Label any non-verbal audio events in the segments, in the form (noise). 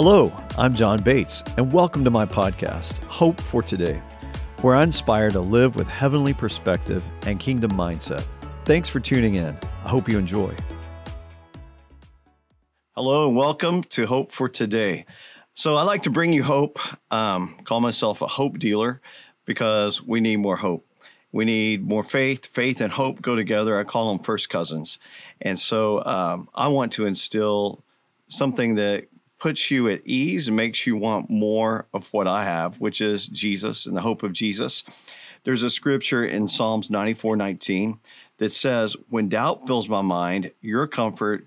Hello, I'm John Bates, and welcome to my podcast, Hope for Today, where I inspire to live with heavenly perspective and kingdom mindset. Thanks for tuning in. I hope you enjoy. Hello, and welcome to Hope for Today. So, I like to bring you hope, um, call myself a hope dealer because we need more hope. We need more faith. Faith and hope go together. I call them first cousins. And so um, I want to instill something that puts you at ease and makes you want more of what I have, which is Jesus and the hope of Jesus. There's a scripture in Psalms 94 19 that says, When doubt fills my mind, your comfort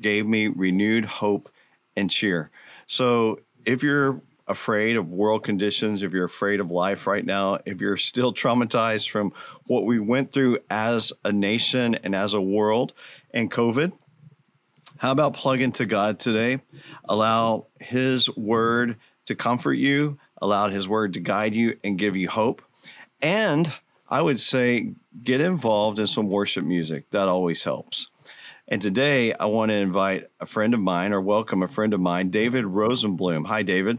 gave me renewed hope and cheer. So if you're afraid of world conditions, if you're afraid of life right now, if you're still traumatized from what we went through as a nation and as a world and COVID, how about plug into God today? Allow His word to comfort you, allow His word to guide you and give you hope. And I would say get involved in some worship music. That always helps. And today I want to invite a friend of mine or welcome a friend of mine, David Rosenblum. Hi, David.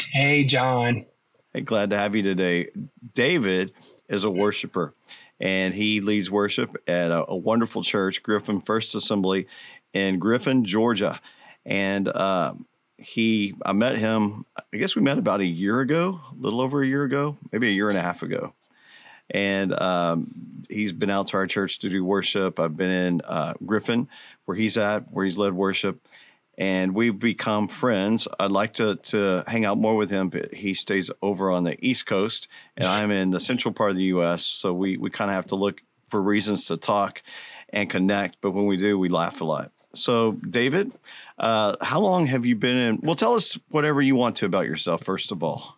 Hey, John. Hey, glad to have you today. David is a worshiper and he leads worship at a, a wonderful church, Griffin First Assembly in Griffin, Georgia. And uh, he, I met him, I guess we met about a year ago, a little over a year ago, maybe a year and a half ago. And um, he's been out to our church to do worship. I've been in uh, Griffin, where he's at, where he's led worship. And we've become friends. I'd like to to hang out more with him, but he stays over on the East Coast, and I'm in the central part of the U.S. So we we kind of have to look for reasons to talk and connect. But when we do, we laugh a lot. So, David, uh, how long have you been in? Well, tell us whatever you want to about yourself, first of all.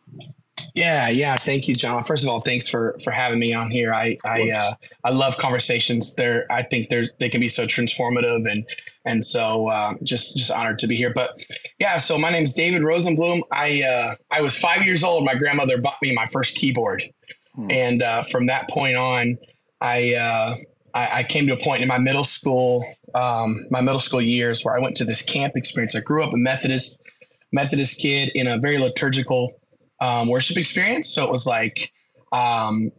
Yeah, yeah. Thank you, John. First of all, thanks for for having me on here. I I uh, I love conversations. They're I think there's they can be so transformative and and so uh, just just honored to be here. But yeah, so my name is David Rosenblum. I uh, I was five years old. My grandmother bought me my first keyboard, hmm. and uh, from that point on, I uh, I, I, came to a point in my middle school, um, my middle school years, where I went to this camp experience. I grew up a Methodist Methodist kid in a very liturgical um, worship experience. So it was like um,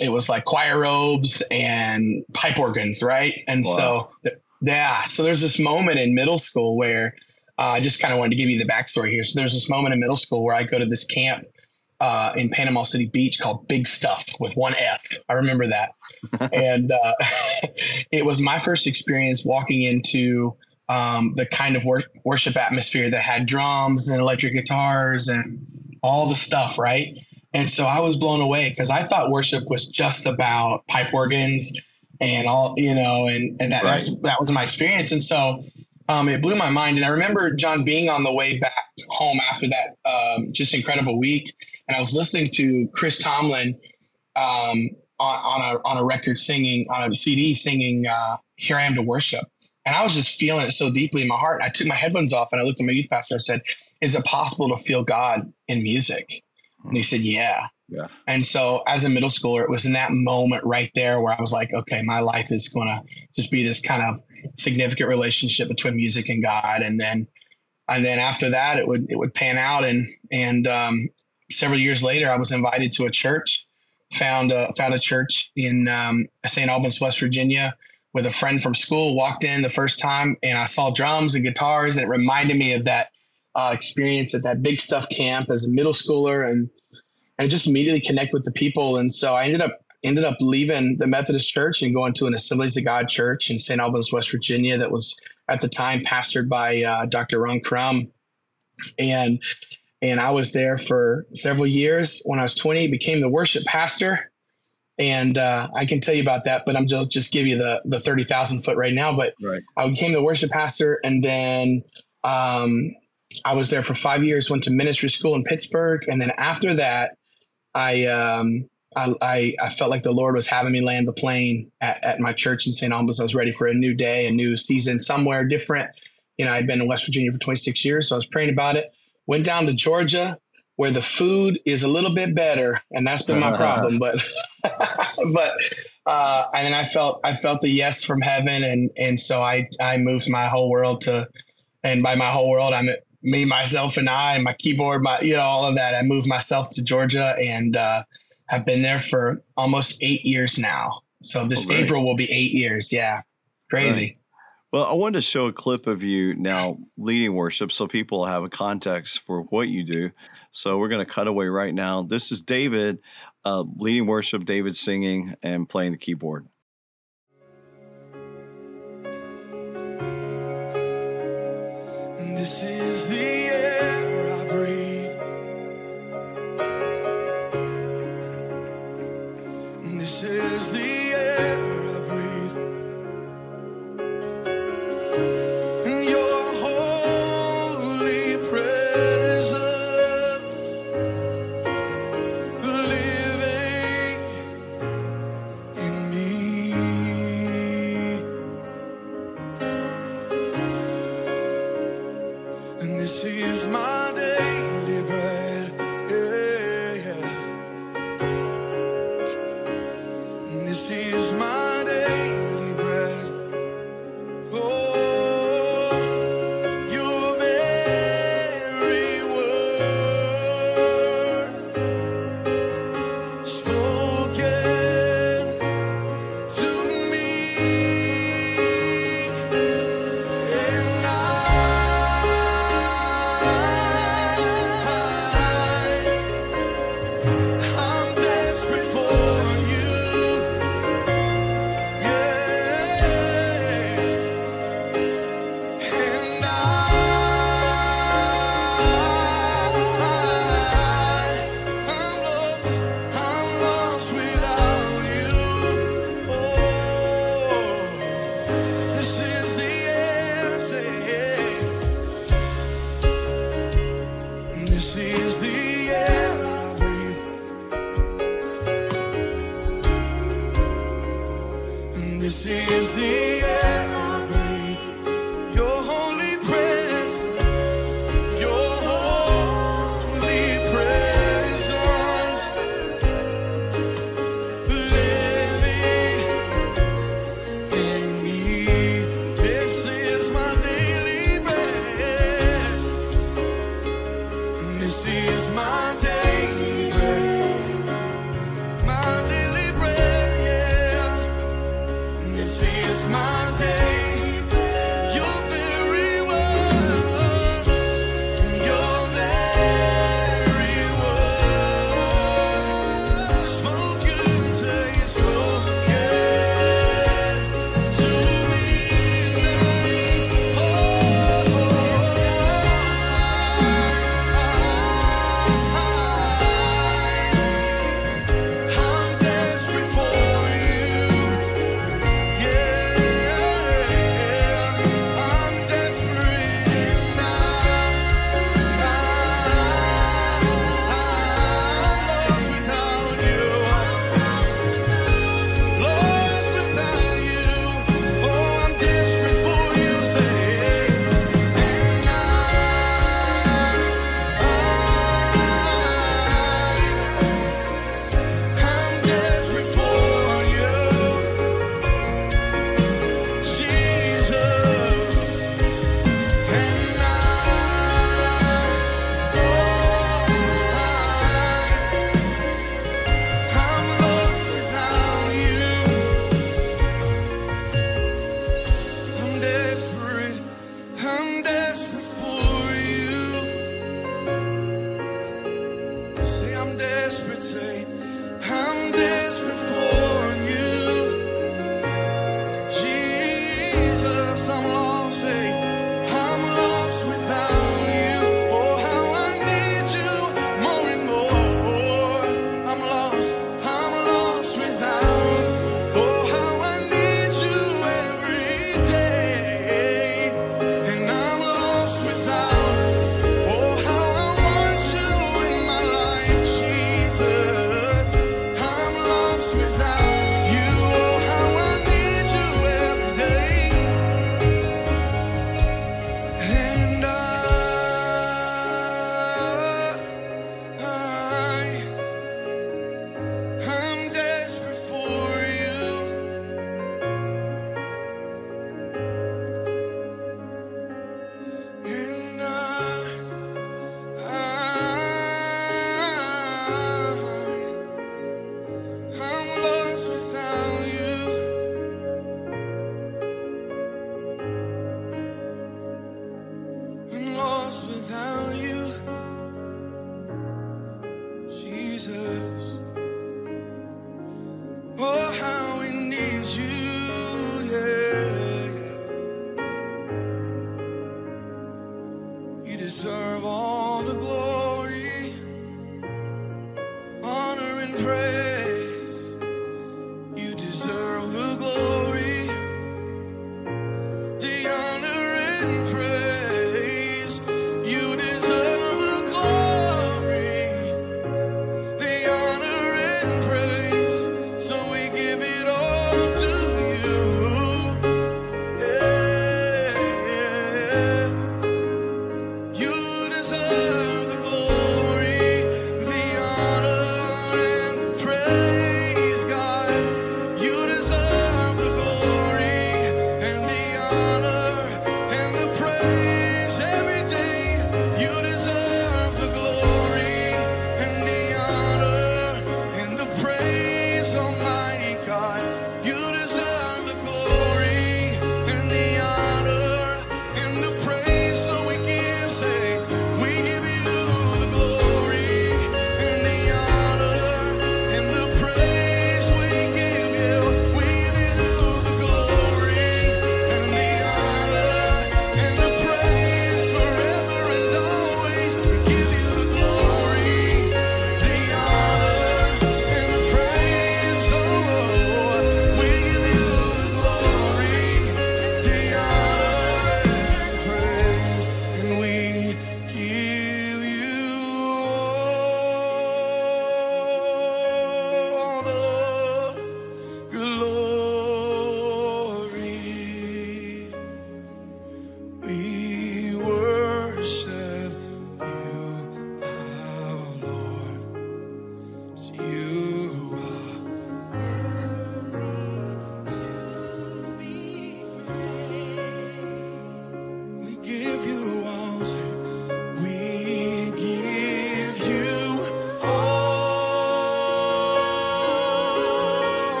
it was like choir robes and pipe organs, right? And wow. so th- yeah, so there's this moment in middle school where uh, I just kind of wanted to give you the backstory here. So there's this moment in middle school where I go to this camp uh, in Panama City Beach called Big Stuf with one F. I remember that. (laughs) and uh, (laughs) it was my first experience walking into um, the kind of wor- worship atmosphere that had drums and electric guitars and all the stuff, right? And so I was blown away because I thought worship was just about pipe organs and all, you know, and, and that, right. that was my experience. And so um, it blew my mind. And I remember John being on the way back home after that um, just incredible week and I was listening to Chris Tomlin um, on, on, a on a record singing on a CD singing uh, "Here I Am to Worship," and I was just feeling it so deeply in my heart. I took my headphones off and I looked at my youth pastor. I said, "Is it possible to feel God in music?" And he said, "Yeah." Yeah. And so, as a middle schooler, it was in that moment right there where I was like, okay, my life is going to just be this kind of significant relationship between music and God. And then, and then after that, it would it would pan out, and and um, several years later, I was invited to a church, found a, found a church in um, St. Albans, West Virginia, with a friend from school. Walked in the first time, and I saw drums and guitars, and it reminded me of that uh, experience at that Big Stuf camp as a middle schooler, and and just immediately connect with the people. And so I ended up ended up leaving the Methodist Church and going to an Assemblies of God church in St. Albans, West Virginia, that was at the time pastored by uh, Dr. Ron Crum. And and I was there for several years. When I was 20, became the worship pastor. And uh, I can tell you about that, but I'm just just give you the the thirty thousand foot right now. But right. I became the worship pastor, and then um, I was there for five years. Went to ministry school in Pittsburgh, and then after that, I um, I, I, I, felt like the Lord was having me land the plane at, at my church in St. Albans. I was ready for a new day, a new season, somewhere different. You know, I'd been in West Virginia for 26 years, so I was praying about it went down to Georgia where the food is a little bit better, and that's been my (laughs) problem. But (laughs) but uh, and I felt I felt the yes from heaven, and and so I I moved my whole world to, and by my whole world I mean me, myself, and I, and my keyboard, my you know all of that. I moved myself to Georgia and uh, have been there for almost eight years now. So this oh. April will be eight years. Yeah, crazy. Right. Well, I wanted to show a clip of you now leading worship so people have a context for what you do. So we're going to cut away right now. This is David uh, leading worship, David singing and playing the keyboard. This is Smile. Deserve all the glory,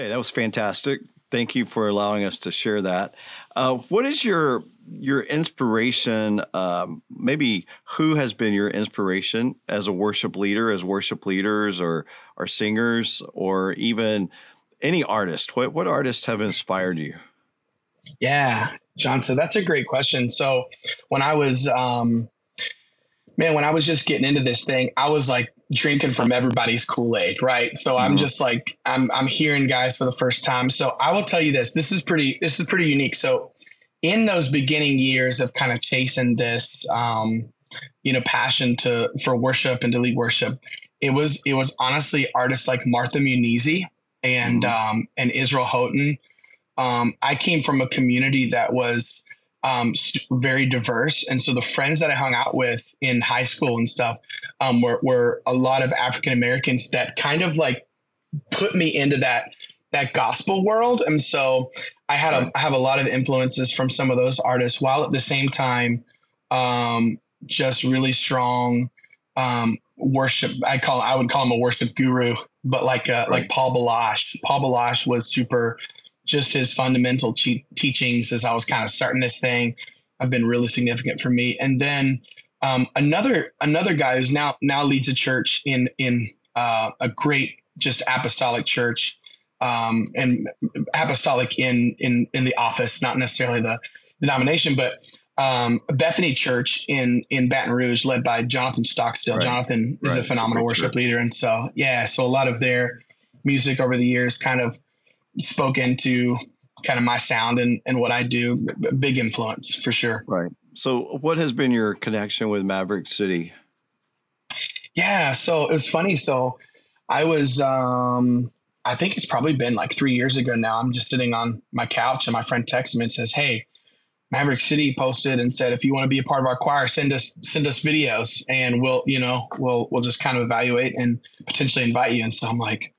Okay, that was fantastic. Thank you for allowing us to share that. Uh, what is your your inspiration? Um, maybe who has been your inspiration as a worship leader, as worship leaders, or or singers, or even any artist? What what artists have inspired you? Yeah, John. So that's a great question. So when I was, um, man, when I was just getting into this thing, I was like drinking from everybody's Kool Aid, right? So I'm Mhm. just like, I'm, I'm hearing guys for the first time. So I will tell you this. This is pretty. This is pretty unique. So in those beginning years of kind of chasing this, um, you know, passion to for worship and to lead worship, it was it was honestly artists like Martha Munizzi and um, and Israel Houghton. Um, I came from a community that was um, very diverse, and so the friends that I hung out with in high school and stuff um, were were a lot of African Americans that kind of like put me into that that gospel world, and so I had a, I have a lot of influences from some of those artists, while at the same time, um, just really strong um, worship. I call I would call him a worship guru, but like uh, Right. like Paul Baloche. Paul Baloche was super. Just his fundamental che- teachings as I was kind of starting this thing have been really significant for me. And then um, another another guy who's now now leads a church in in uh, a great just apostolic church um, and apostolic in in in the office, not necessarily the denomination, but um, Bethany Church in in Baton Rouge, led by Jonathan Stockstill. Right. Jonathan is Right. a phenomenal worship church. leader, and so yeah, so a lot of their music over the years kind of spoke into kind of my sound and and what I do. B- Big influence for sure. Right. So, what has been your connection with Maverick City? Yeah, so it was funny. So I was, um, I think it's probably been like three years ago now. I'm just sitting on my couch, and my friend texts me and says, "Hey, Maverick City posted and said if you want to be a part of our choir, send us send us videos, and we'll you know we'll we'll just kind of evaluate and potentially invite you." And so I'm like,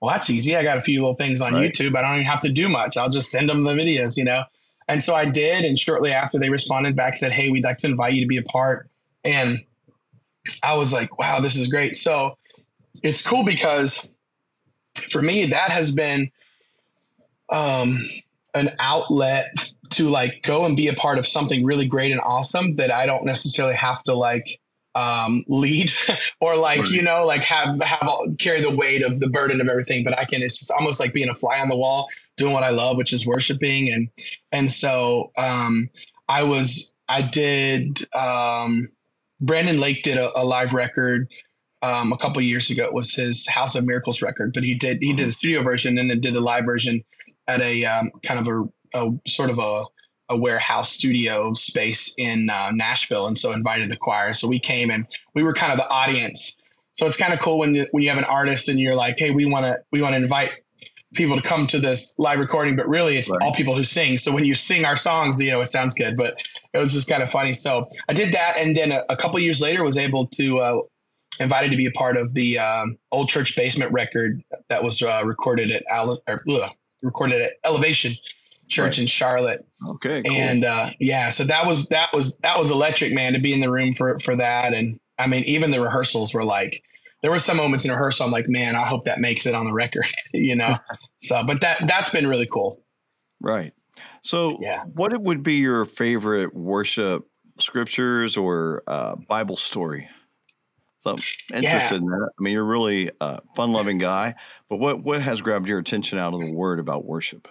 "Well, that's easy. I got a few little things on Right. YouTube. I don't even have to do much. I'll just send them the videos, you know." And so I did, and shortly after they responded back, said, "Hey, we'd like to invite you to be a part." And I was like, "Wow, this is great." So it's cool because for me that has been um, an outlet to like go and be a part of something really great and awesome that I don't necessarily have to like um, lead (laughs) or like Right. you know like have have all, carry the weight of the burden of everything. But I can. It's just almost like being a fly on the wall, doing what I love, which is worshiping and and so um, I was I did. Um, Brandon Lake did a, a live record um, a couple years ago. It was his House of Miracles record, but he did he did the studio version and then did the live version at a um, kind of a, a sort of a, a warehouse studio space in uh, Nashville, and so invited the choir. So we came and we were kind of the audience. So it's kind of cool when you, when you have an artist and you're like, hey, we want to we want to invite people to come to this live recording, but really it's Right. all people who sing. So when you sing our songs, you know, it sounds good, but it was just kind of funny. So I did that, and then a, a couple years later was able to uh, invited to be a part of the um, old church basement record that was uh, recorded at Al- or, ugh, recorded at Elevation Church Right. in Charlotte, Okay, cool. and uh, yeah, so that was that was that was electric, man, to be in the room for for that, and I mean, even the rehearsals were like. There were some moments in rehearsal. I'm like, man, I hope that makes it on the record, (laughs) you know. (laughs) so, but that that's been really cool. right. So, Yeah. what would be your favorite worship scriptures or uh, Bible story? So, I'm interested in that. I mean, you're really a fun-loving guy, but what what has grabbed your attention out of the Word about worship?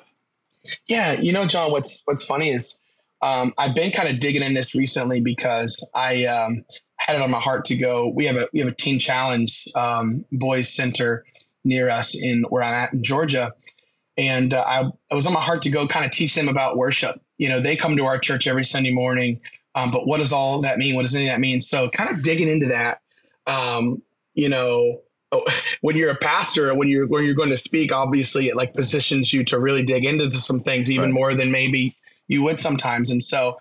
Yeah, you know, John, what's what's funny is um, I've been kind of digging in this recently because I um, had it on my heart to go. We have a we have a teen challenge um, boys center near us in where I'm at in Georgia, and uh, I it was on my heart to go kind of teach them about worship. You know, they come to our church every Sunday morning, um, but what does all that mean? What does any of that mean? So, kind of digging into that. Um, you know, (laughs) when you're a pastor, when you're when you're going to speak, obviously it like positions you to really dig into some things even Right. more than maybe you would sometimes. And so,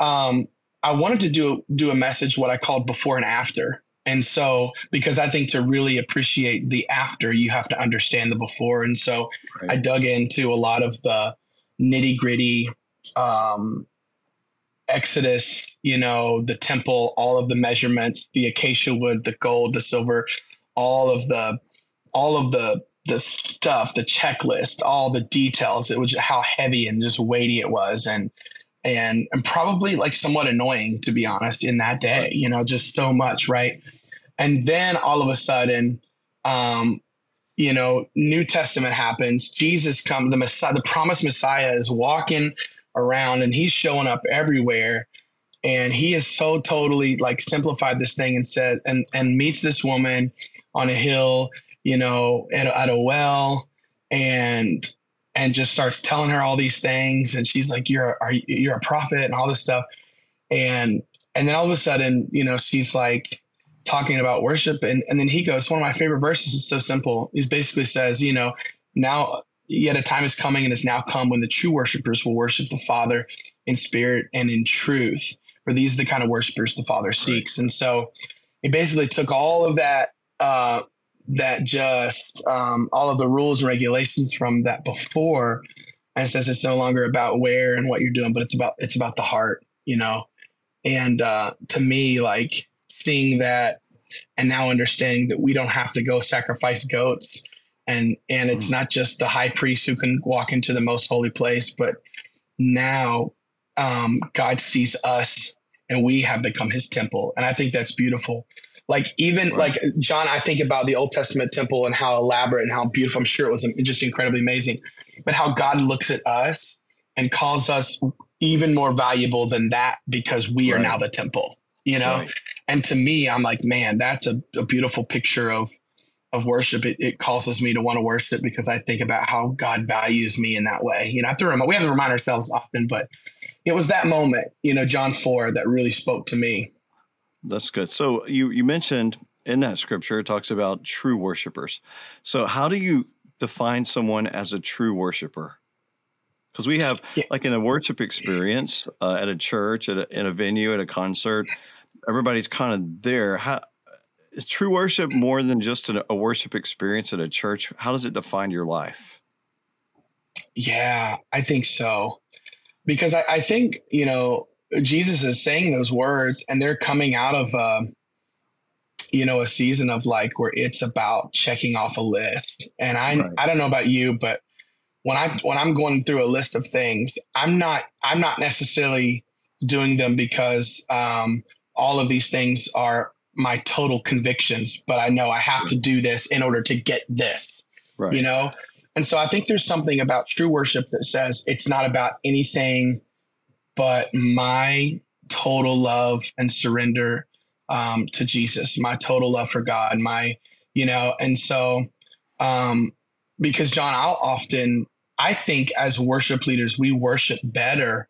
um, I wanted to do do a message what I called before and after. And so, because I think to really appreciate the after, you have to understand the before. And so, Right. I dug into a lot of the nitty gritty um, Exodus, you know, the temple, all of the measurements, the acacia wood, the gold, the silver, all of the, all of the, the stuff, the checklist, all the details. It was how heavy and just weighty it was, and and and probably like somewhat annoying to be honest in that day. You know, just so much, right? And then all of a sudden, um, you know, New Testament happens. Jesus comes, the Messiah, the promised Messiah is walking around and he's showing up everywhere. And he has so totally like simplified this thing and said, and, and meets this woman on a hill, you know, at, a- at a well and, and just starts telling her all these things. And she's like, you're, you, you're a prophet and all this stuff. And, and then all of a sudden, you know, she's like, talking about worship and, and then he goes one of my favorite verses is so simple he basically says you know now yet a time is coming and has now come when the true worshipers will worship the father in spirit and in truth for these are the kind of worshipers the father seeks. And so he basically took all of that uh, that just um, all of the rules and regulations from that before. And says it's no longer about where and what you're doing but it's about it's about the heart you know? And uh, to me like seeing that and now understanding that we don't have to go sacrifice goats and and it's not just the high priest who can walk into the most holy place but now um, god sees us and we have become his temple. And i think that's beautiful. Like even Right. like john i think about the old testament temple and how elaborate and how beautiful. I'm sure it was just incredibly amazing. But how god looks at us and calls us even more valuable than that because we are now the temple you know? Right. and to me i'm like man that's a, a beautiful picture of of worship it, it causes me to want to worship because i think about how god values me in that way you know I have to remind, we have to remind ourselves often but it was that moment you know john 4 that really spoke to me That's good. So you you mentioned in that scripture, it talks about true worshipers. So, how do you define someone as a true worshiper? Because we have, Yeah. like, in a worship experience uh, at a church, at a, in a venue, at a concert, everybody's kind of there. How is true worship more than just a, a worship experience at a church? How does it define your life? Yeah, I think so. Because I, I think, you know, Jesus is saying those words and they're coming out of, um, you know, a season of like where it's about checking off a list. And I, Right. I don't know about you, but when I, when I'm going through a list of things, I'm not, I'm not necessarily doing them because, um, all of these things are my total convictions, but I know I have to do this in order to get this Right. you know? And so i think there's something about true worship that says it's not about anything but my total love and surrender um, to jesus my total love for god my you know? And so um, because john i'll often i think as worship leaders we worship better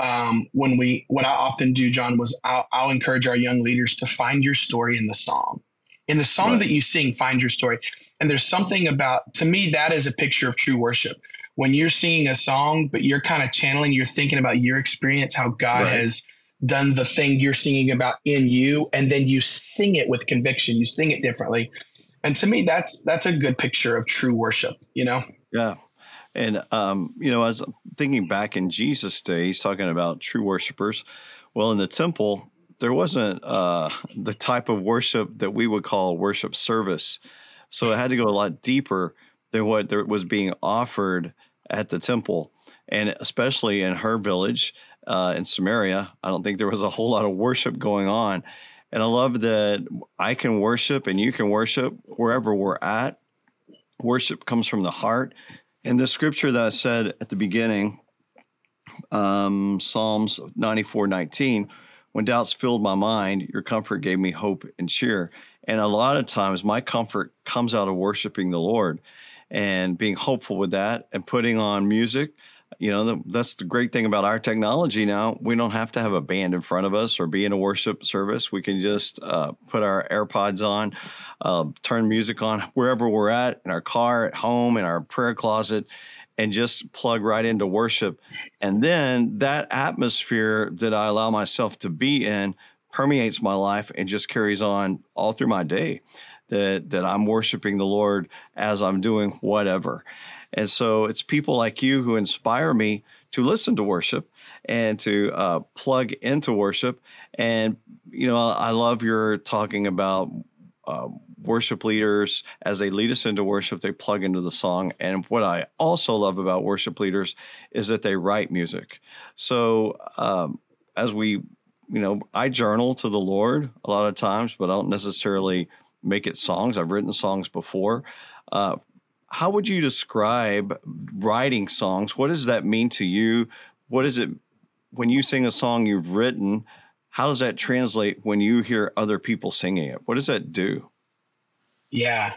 um, when we what i often do john was I'll, I'll encourage our young leaders to find your story in the song in the song Right. that you sing find your story and there's something about to me that is a picture of true worship when you're singing a song but you're kind of channeling you're thinking about your experience how god Right. has done the thing you're singing about in you and then you sing it with conviction you sing it differently and to me that's that's a good picture of true worship you know Yeah. And, um, you know, as I'm thinking back in Jesus' day, he's talking about true worshipers. Well, in the temple, there wasn't uh, (laughs) the type of worship that we would call worship service. So it had to go a lot deeper than what there was being offered at the temple. And especially in her village uh, in Samaria, I don't think there was a whole lot of worship going on. And I love that I can worship and you can worship wherever we're at. Worship comes from the heart. And the scripture that I said at the beginning, um, Psalms 94 19, when doubts filled my mind, your comfort gave me hope and cheer. And a lot of times, my comfort comes out of worshiping the Lord and being hopeful with that and putting on music. You know, the, that's the great thing about our technology now. We don't have to have a band in front of us or be in a worship service. We can just uh, put our AirPods on, uh, turn music on wherever we're at, in our car, at home, in our prayer closet, and just plug right into worship. And then that atmosphere that I allow myself to be in permeates my life and just carries on all through my day. That that I'm worshiping the Lord as I'm doing whatever. And so it's people like you who inspire me to listen to worship and to uh, plug into worship. And you know, I love your talking about uh, worship leaders as they lead us into worship, they plug into the song. And what I also love about worship leaders is that they write music. So um, as we, you know, I journal to the Lord a lot of times, but I don't necessarily make it songs. I've written songs before. Uh, how would you describe writing songs? What does that mean to you? What is it when you sing a song you've written? How does that translate when you hear other people singing it? What does that do? Yeah.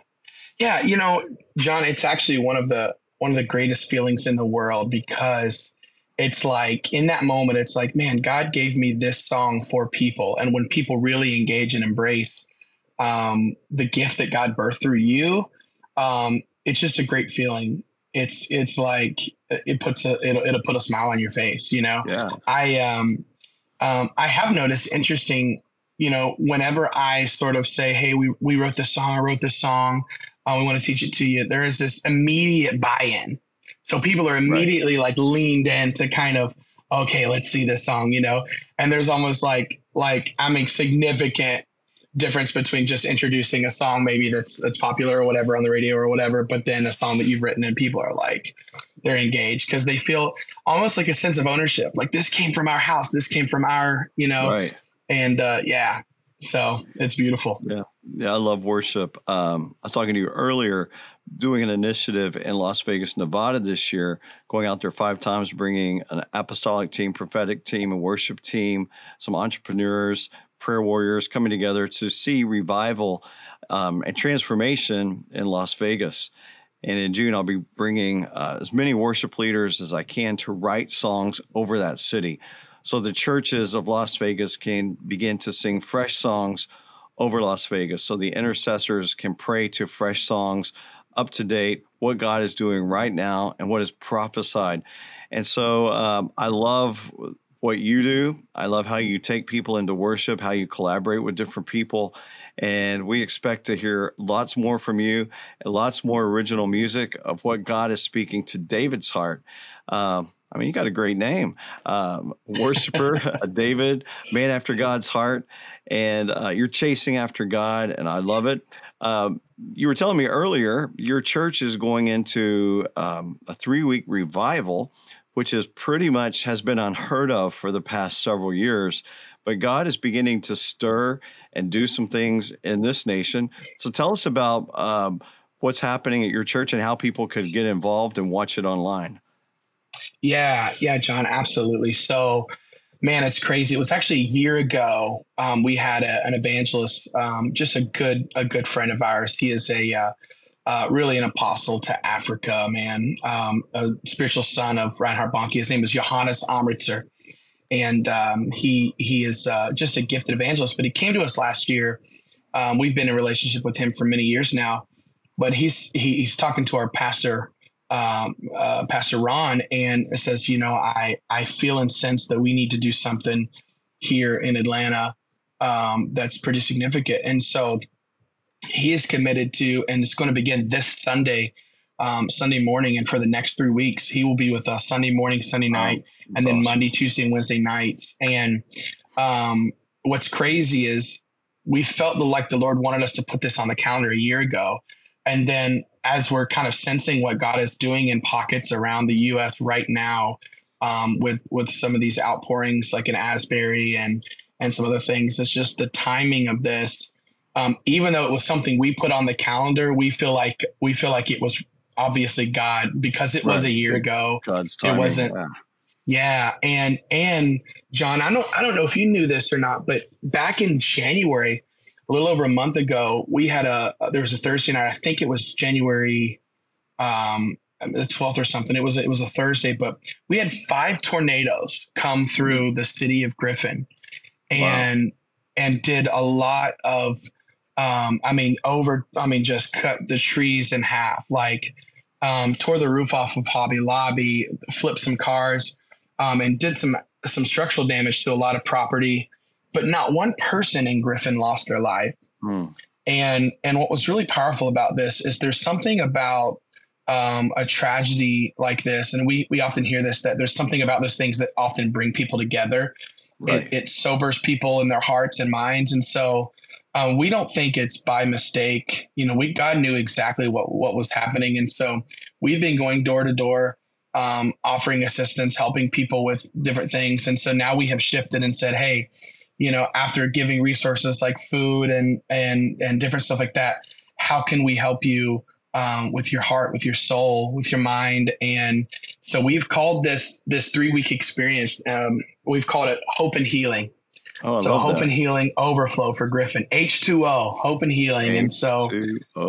Yeah, you know, John, it's actually one of the one of the greatest feelings in the world because it's like in that moment it's like, man, God gave me this song for people and when people really engage and embrace um, the gift that God birthed through you, um, it's just a great feeling. It's it's like it puts a it'll, it'll put a smile on your face, you know. Yeah. I um, um, I have noticed interesting, you know, whenever I sort of say, "Hey, we we wrote this song. I wrote this song. Uh, we want to teach it to you." There is this immediate buy-in, so people are immediately like leaned in to kind of, okay, let's see this song, you know. And there's almost like like I mean, significant difference between just introducing a song maybe that's that's popular or whatever on the radio or whatever, but then a song that you've written and people are like they're engaged because they feel almost like a sense of ownership. Like this came from our house, this came from our, you know, Right. and uh, yeah, so it's beautiful. Yeah, yeah, I love worship. Um, I was talking to you earlier, doing an initiative in Las Vegas, Nevada this year, going out there five times, bringing an apostolic team, prophetic team, a worship team, some entrepreneurs, prayer warriors coming together to see revival um, and transformation in Las Vegas. And in June, I'll be bringing uh, as many worship leaders as I can to write songs over that city. So the churches of Las Vegas can begin to sing fresh songs over Las Vegas so the intercessors can pray to fresh songs, up to date, what God is doing right now, and what is prophesied. And so um, I love what you do. I love how you take people into worship, how you collaborate with different people. And we expect to hear lots more from you lots more original music of what God is speaking to David's heart. Um, I mean, you got a great name, um, worshiper, (laughs) David, man after God's heart, and uh, you're chasing after God, and I love it. Um, you were telling me earlier your church is going into um, a three week revival, which is pretty much has been unheard of for the past several years. But God is beginning to stir and do some things in this nation. So tell us about um, what's happening at your church and how people could get involved and watch it online. Yeah, yeah, John, absolutely. So, man, it's crazy. It was actually a year ago. Um, we had a, an evangelist, um, just a good a good friend of ours. He is a uh, uh, really an apostle to Africa, man, um, a spiritual son of Reinhard Bonnke. His name is Johannes Amritzer, and um, he he is uh, just a gifted evangelist. But he came to us last year. Um, we've been in relationship with him for many years now, but he's he, he's talking to our pastor um, uh, Pastor Ron, and says, you know, I I feel and sense that we need to do something here in Atlanta um, that's pretty significant, and so he is committed to, and it's going to begin this Sunday. Um, Sunday morning, and for the next three weeks, he will be with us Sunday morning, Sunday night, and then awesome. Monday, Tuesday, and Wednesday nights. And um, what's crazy is we felt the, like the Lord wanted us to put this on the calendar a year ago, and then as we're kind of sensing what God is doing in pockets around the U.S. right now, um, with with some of these outpourings like in Asbury and and some other things, it's just the timing of this. Um, even though it was something we put on the calendar, we feel like we feel like it was obviously God because it was a year ago. God's timing. wasn't- Yeah. Yeah, and and John, I don't I don't know if you knew this or not, but back in January, a little over a month ago, we had a there was a Thursday night. I think it was January um the 12th or something. It was it was a Thursday, but we had five tornadoes come through the city of Griffin and and did a lot of um I mean over I mean just cut the trees in half like um, tore the roof off of Hobby Lobby, flipped some cars, um, and did some some structural damage to a lot of property. But not one person in Griffin lost their life. Hmm. And and what was really powerful about this is there's something about um, a tragedy like this, and we we often hear this that there's something about those things that often bring people together. Right. It, it sobers people in their hearts and minds, and so um, we don't think it's by mistake. You know, we God knew exactly what what was happening, and so we've been going door to door, um, offering assistance, helping people with different things, and so now we have shifted and said, hey, you know, after giving resources like food and and and different stuff like that, how can we help you? Um, with your heart, with your soul, with your mind, and so we've called this this three week experience. Um, we've called it hope and healing Oh, I so hope that. and healing overflow for Griffin. H2O, hope and healing. And so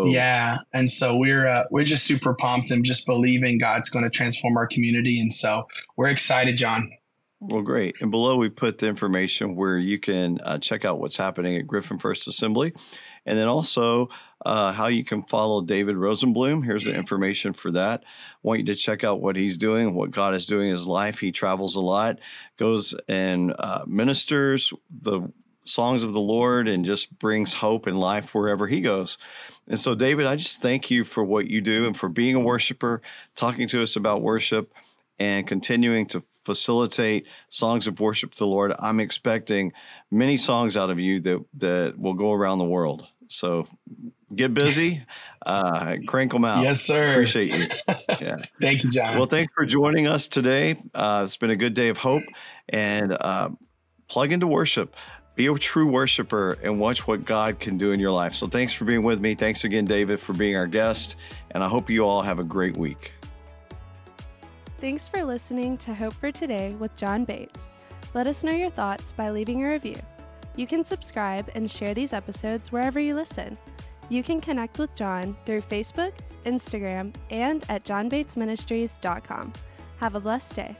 yeah, and so we're uh, we're just super pumped and just believing God's going to transform our community. And so we're excited, John. Well, great. And below we put the information where you can uh, check out what's happening at Griffin First Assembly, and then also uh, how you can follow David Rosenblum. Here's the information for that. I want you to check out what he's doing, what God is doing in his life. He travels a lot, goes and uh, ministers the songs of the Lord, and just brings hope and life wherever he goes. And so, David, I just thank you for what you do and for being a worshiper, talking to us about worship, and continuing to facilitate songs of worship to the Lord. I'm expecting many songs out of you that that will go around the world. So get busy, uh, crank them out. Yes, sir. Appreciate you. (laughs) Yeah. Thank you, John. Well, thanks for joining us today. Uh, it's been a good day of hope, and uh, plug into worship. Be a true worshiper and watch what God can do in your life. So, thanks for being with me. Thanks again, David, for being our guest. And I hope you all have a great week. Thanks for listening to Hope for Today with John Bates. Let us know your thoughts by leaving a review. You can subscribe and share these episodes wherever you listen. You can connect with John through Facebook, Instagram, and at johnbatesministries.com. Have a blessed day.